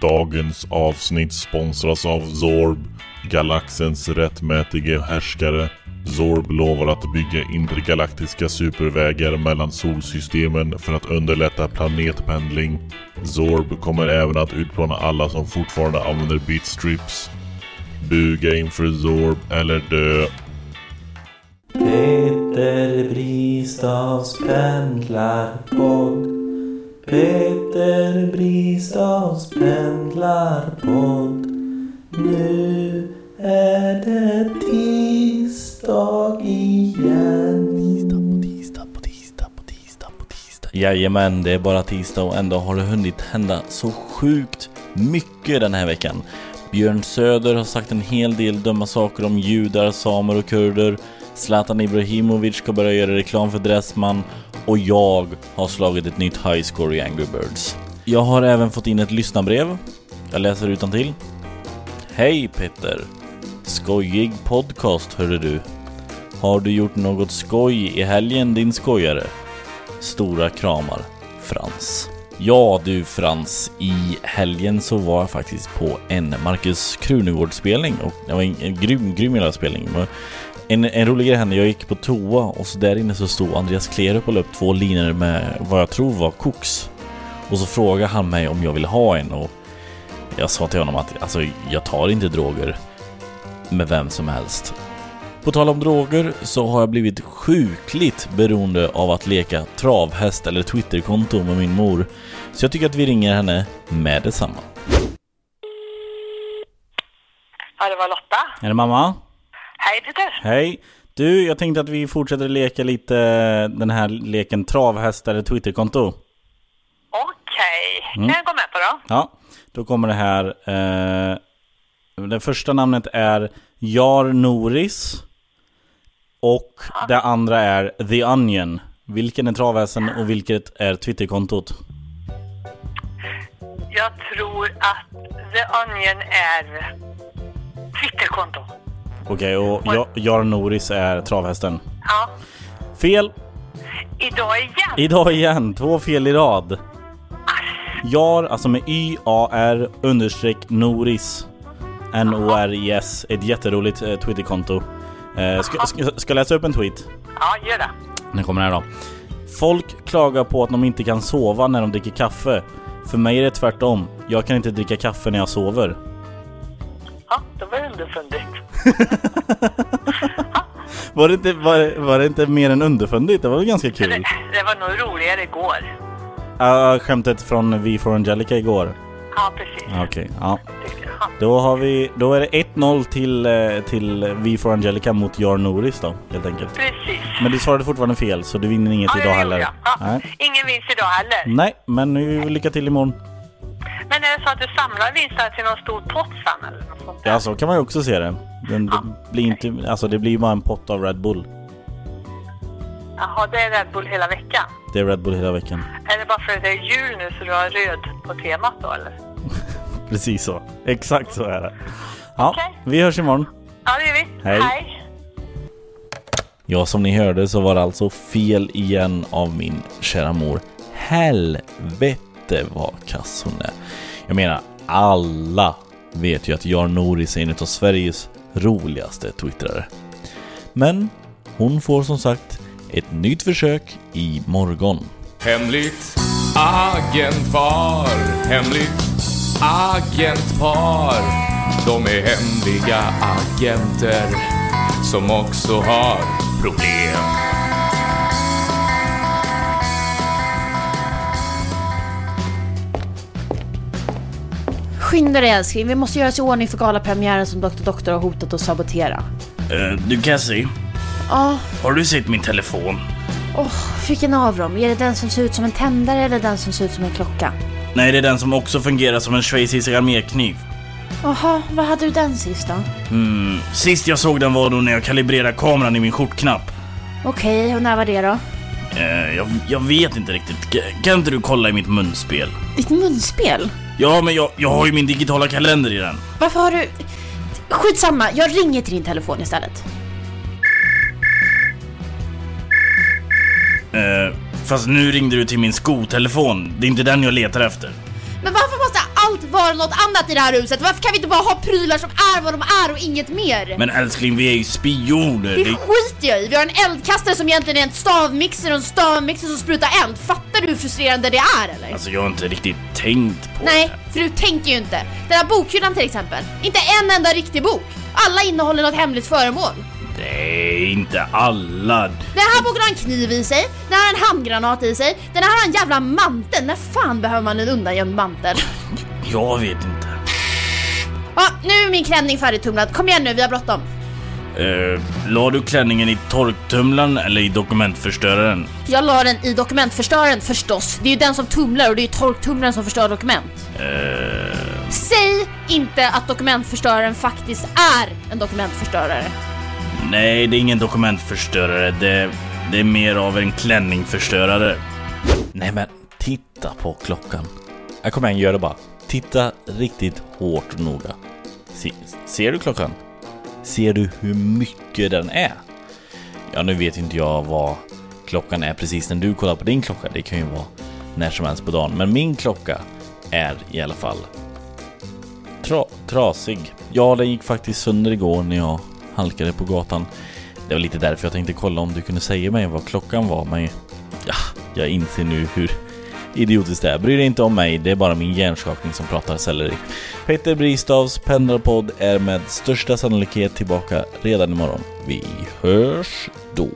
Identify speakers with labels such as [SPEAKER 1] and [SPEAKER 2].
[SPEAKER 1] Dagens avsnitt sponsras av Zorb, galaxens rättmätige härskare. Zorb lovar att bygga intergalaktiska supervägar mellan solsystemen för att underlätta planetpendling. Zorb kommer även att utplåna alla som fortfarande använder bitstrips. Buga inför Zorb eller dö.
[SPEAKER 2] Peter Bristavs pendlarpodd. Peter Bristavs pendlarpodd. Nu är det tisdag igen.
[SPEAKER 3] Tisdag på tisdag på tisdag på tisdag. Jajamän, det är bara tisdag och ändå har det hunnit hända så sjukt mycket den här veckan. Björn Söder har sagt en hel del dumma saker om judar, samer och kurder. Zlatan Ibrahimovic ska börja göra reklam för Dressman och jag har slagit ett nytt high score i Angry Birds. Jag har även fått in ett lyssnarbrev. Jag läser utan till. Hej Petter! Skojig podcast hörde du. Har du gjort något skoj i helgen din skojare? Stora kramar, Frans. Ja du Frans, i helgen så var jag faktiskt på en Marcus Krunegård-spelning och det var en, en grym, grym hela spelning. En, en rolig grej hände, jag gick på toa och så där inne så stod Andreas Klerup och la upp två linor med vad jag tror var koks. Och så frågade han mig om jag ville ha en och jag sa till honom att alltså, jag tar inte droger med vem som helst. På tal om droger så har jag blivit sjukligt beroende av att leka travhäst eller Twitterkonto med min mor. Så jag tycker att vi ringer henne med detsamma.
[SPEAKER 4] Ja, det var Lotta.
[SPEAKER 3] Är det mamma?
[SPEAKER 4] Hej Peter.
[SPEAKER 3] Hej! Du, jag tänkte att vi fortsätter leka lite den här leken travhäst eller Twitterkonto.
[SPEAKER 4] Okej,
[SPEAKER 3] Mm.
[SPEAKER 4] kan jag gå med på då?
[SPEAKER 3] Ja, då kommer det här. Eh, det första namnet är Jar Noris. Och det andra är The Onion. Vilken är travhästen och vilket är Twitterkontot?
[SPEAKER 4] Jag tror att The Onion är Twitterkonto.
[SPEAKER 3] Okej, och Ja- Jar Noris är travhästen.
[SPEAKER 4] Ja,
[SPEAKER 3] Fel!
[SPEAKER 4] idag igen.
[SPEAKER 3] Idag igen, två fel i rad. Jar, alltså med Y-A-R understreck Noris. N-O-R-I-S. Ett jätteroligt eh, Twitterkonto. Eh, ska, ska, ska jag läsa upp en tweet?
[SPEAKER 4] Ja, gör det.
[SPEAKER 3] Den kommer här då. Folk klagar på att de inte kan sova när de dricker kaffe. För mig är det tvärtom. Jag kan inte dricka kaffe när jag sover.
[SPEAKER 4] Ja, det var underfundigt.
[SPEAKER 3] Var det inte, var, var det inte mer än underfundigt? Det var väl ganska
[SPEAKER 4] Det,
[SPEAKER 3] kul?
[SPEAKER 4] det var nog roligare igår.
[SPEAKER 3] Uh, skämtet från V for Angelica igår.
[SPEAKER 4] Ja, precis.
[SPEAKER 3] Okej, ja.
[SPEAKER 4] Jag. Ja.
[SPEAKER 3] Då har vi, då är det 1-0 till, eh, till V for Angelica mot Jar Noris då, helt enkelt.
[SPEAKER 4] Precis.
[SPEAKER 3] Men du svarade fortfarande fel, så du vinner inget
[SPEAKER 4] Ja,
[SPEAKER 3] idag heller.
[SPEAKER 4] Ja.
[SPEAKER 3] Nej.
[SPEAKER 4] Ingen vinst idag heller.
[SPEAKER 3] Nej, men nu lycka till imorgon.
[SPEAKER 4] Men är det så att du samlar vinsterna till någon stor pott sen eller något sånt där?
[SPEAKER 3] Ja, så kan man ju också se det. Den, det blir inte, alltså det blir ju bara en pott av Red Bull.
[SPEAKER 4] Jaha, det är Red Bull hela veckan.
[SPEAKER 3] Det är Red Bull hela veckan.
[SPEAKER 4] Är det bara för att det är jul nu så du har röd på temat då eller?
[SPEAKER 3] Precis så. Exakt så är det. Ja,
[SPEAKER 4] Okej.
[SPEAKER 3] vi hörs imorgon.
[SPEAKER 4] Ja, det gör vi.
[SPEAKER 3] Hej.
[SPEAKER 4] Hej.
[SPEAKER 3] Ja, som ni hörde så var det alltså fel igen av min kära mor. Helvete vad kass hon är. Jag menar, alla vet ju att Jar Noris är en av Sveriges roligaste twittrare. Men hon får som sagt ett nytt försök i morgon.
[SPEAKER 5] Hemligt agentpar, hemligt agentpar. De är hemliga agenter som också har problem.
[SPEAKER 6] Skynda dig älskling, vi måste göra oss i ordning för galapremiären som Dr. Doktor har hotat att sabotera.
[SPEAKER 3] Uh, du Cassie,
[SPEAKER 6] Ja,
[SPEAKER 3] har du sett min telefon?
[SPEAKER 6] åh, vilken av dem? Är det den som ser ut som en tändare eller den som ser ut som en klocka?
[SPEAKER 3] Nej, det är den som också fungerar som en schweizisk armékniv.
[SPEAKER 6] Jaha, vad hade du den sist då?
[SPEAKER 3] Mm, sist jag såg den var då när jag kalibrerade kameran i min skjortknapp.
[SPEAKER 6] Okej, och när var det då?
[SPEAKER 3] Eh, jag, jag vet inte riktigt. K- kan inte du kolla i mitt munspel?
[SPEAKER 6] Ditt munspel?
[SPEAKER 3] Ja, men jag, jag har ju min digitala kalender i den.
[SPEAKER 6] Varför har du... Skitsamma, jag ringer till din telefon istället.
[SPEAKER 3] Eh, fast nu ringde du till min skotelefon. Det är inte den jag letar efter.
[SPEAKER 6] Men varför måste allt vara något annat i det här huset? Varför kan vi inte bara ha prylar som är vad de är och inget mer?
[SPEAKER 3] Men älskling, vi är ju spioner!
[SPEAKER 6] det
[SPEAKER 3] Det...
[SPEAKER 6] skiter jag i. Vi har en eldkastare som egentligen är en stavmixer och en stavmixer som sprutar eld. Fattar du hur frustrerande det är eller?
[SPEAKER 3] Alltså jag har inte riktigt tänkt på
[SPEAKER 6] Nej,
[SPEAKER 3] det.
[SPEAKER 6] för du tänker ju inte. Den här bokhyllan till exempel. Inte en enda riktig bok. Alla innehåller något hemligt föremål.
[SPEAKER 3] Nej, inte alla.
[SPEAKER 6] Den här boken har en kniv i sig, den har en handgranat i sig, den här har en jävla mantel. När fan behöver man en undangömd mantel?
[SPEAKER 3] Jag vet inte.
[SPEAKER 6] Ja, nu är min klänning färdigtumlad. Kom igen nu, vi har bråttom.
[SPEAKER 3] Uh, la du klänningen i torktumlaren eller i dokumentförstöraren?
[SPEAKER 6] Jag la den i dokumentförstöraren förstås. Det är ju den som tumlar och det är ju torktumlaren som förstör dokument.
[SPEAKER 3] Uh,
[SPEAKER 6] Säg inte att dokumentförstöraren faktiskt är en dokumentförstörare
[SPEAKER 3] nej, det är ingen dokumentförstörare. Det, det är mer av en klänningförstörare. Nej men, titta på klockan. Jag kommer igen, gör det bara. Titta riktigt hårt och noga. Se, ser du klockan? Ser du hur mycket den är? Ja, nu vet inte jag vad klockan är precis när du kollar på din klocka. Det kan ju vara när som helst på dagen. Men min klocka är i alla fall tra trasig. Ja, den gick faktiskt sönder igår när jag halkade på gatan. Det var lite därför jag tänkte kolla om du kunde säga mig vad klockan var, men ja, jag inser nu hur idiotiskt det är. Bry dig inte om mig, det är bara min hjärnskakning som pratar selleri. Peter Bristavs Pendlarpodd är med största sannolikhet tillbaka redan imorgon. Vi hörs då.